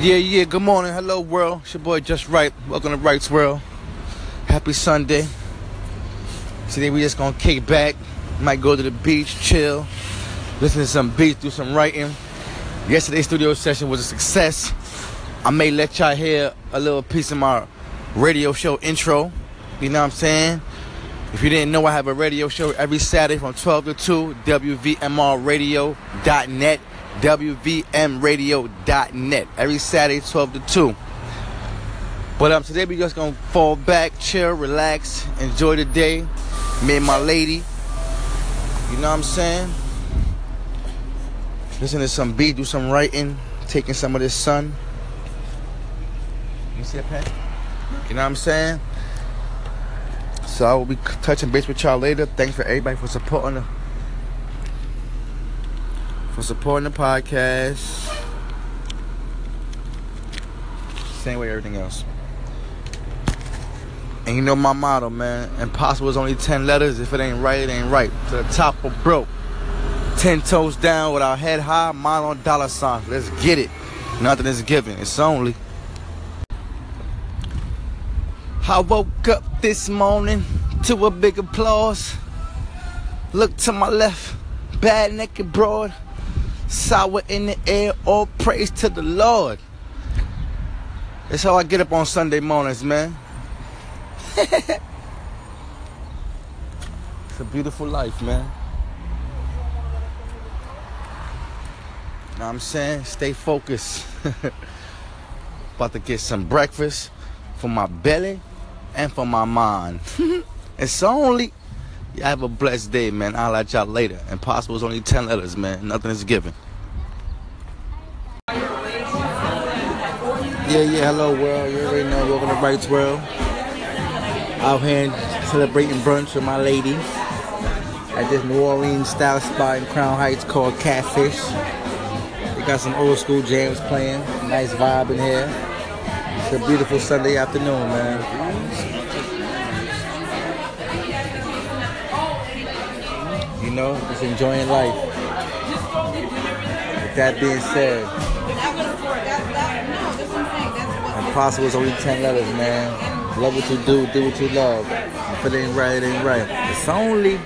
Yeah, yeah, good morning. Hello, world. It's your boy Just Right. Welcome to Right's World. Happy Sunday. Today we just gonna kick back. Might go to the beach, chill, listen to some beats, do some writing. Yesterday's studio session was a success. I may let y'all hear a little piece of my radio show intro. You know what I'm saying? If you didn't know, I have a radio show every Saturday from 12 to 2, WVMRradio.net, WVMradio.net. Every Saturday, 12 to 2. But um, today we just gonna fall back, chill, relax, enjoy the day. Me and my lady. You know what I'm saying? Listen to some beat, do some writing, taking some of this sun. You see that pen? You know what I'm saying? So I will be touching base with y'all later. Thanks for everybody for supporting the for supporting the podcast. Same way everything else. And you know my motto, man. Impossible is only 10 letters. If it ain't right, it ain't right. To the top or broke. 10 toes down with our head high, mind on dollar signs. Let's get it. Nothing is given. It's only. I woke up this morning to a big applause. Look to my left, bad naked broad. Sour in the air, all praise to the Lord. That's how I get up on Sunday mornings, man. it's a beautiful life, man. Know what I'm saying? Stay focused. About to get some breakfast for my belly and for my mind. it's only. You have a blessed day, man. I'll let y'all later. Impossible is only 10 letters, man. Nothing is given. Yeah, yeah, hello, world. You already know. Welcome to Right's World. Out here celebrating brunch with my lady at this New Orleans style spot in Crown Heights called Catfish. They got some old school jams playing. Nice vibe in here. It's a beautiful Sunday afternoon, man. know, just enjoying life. With that being said, impossible is only 10 letters, man. Love what you do, do what you love. If it ain't right, it ain't right. It's only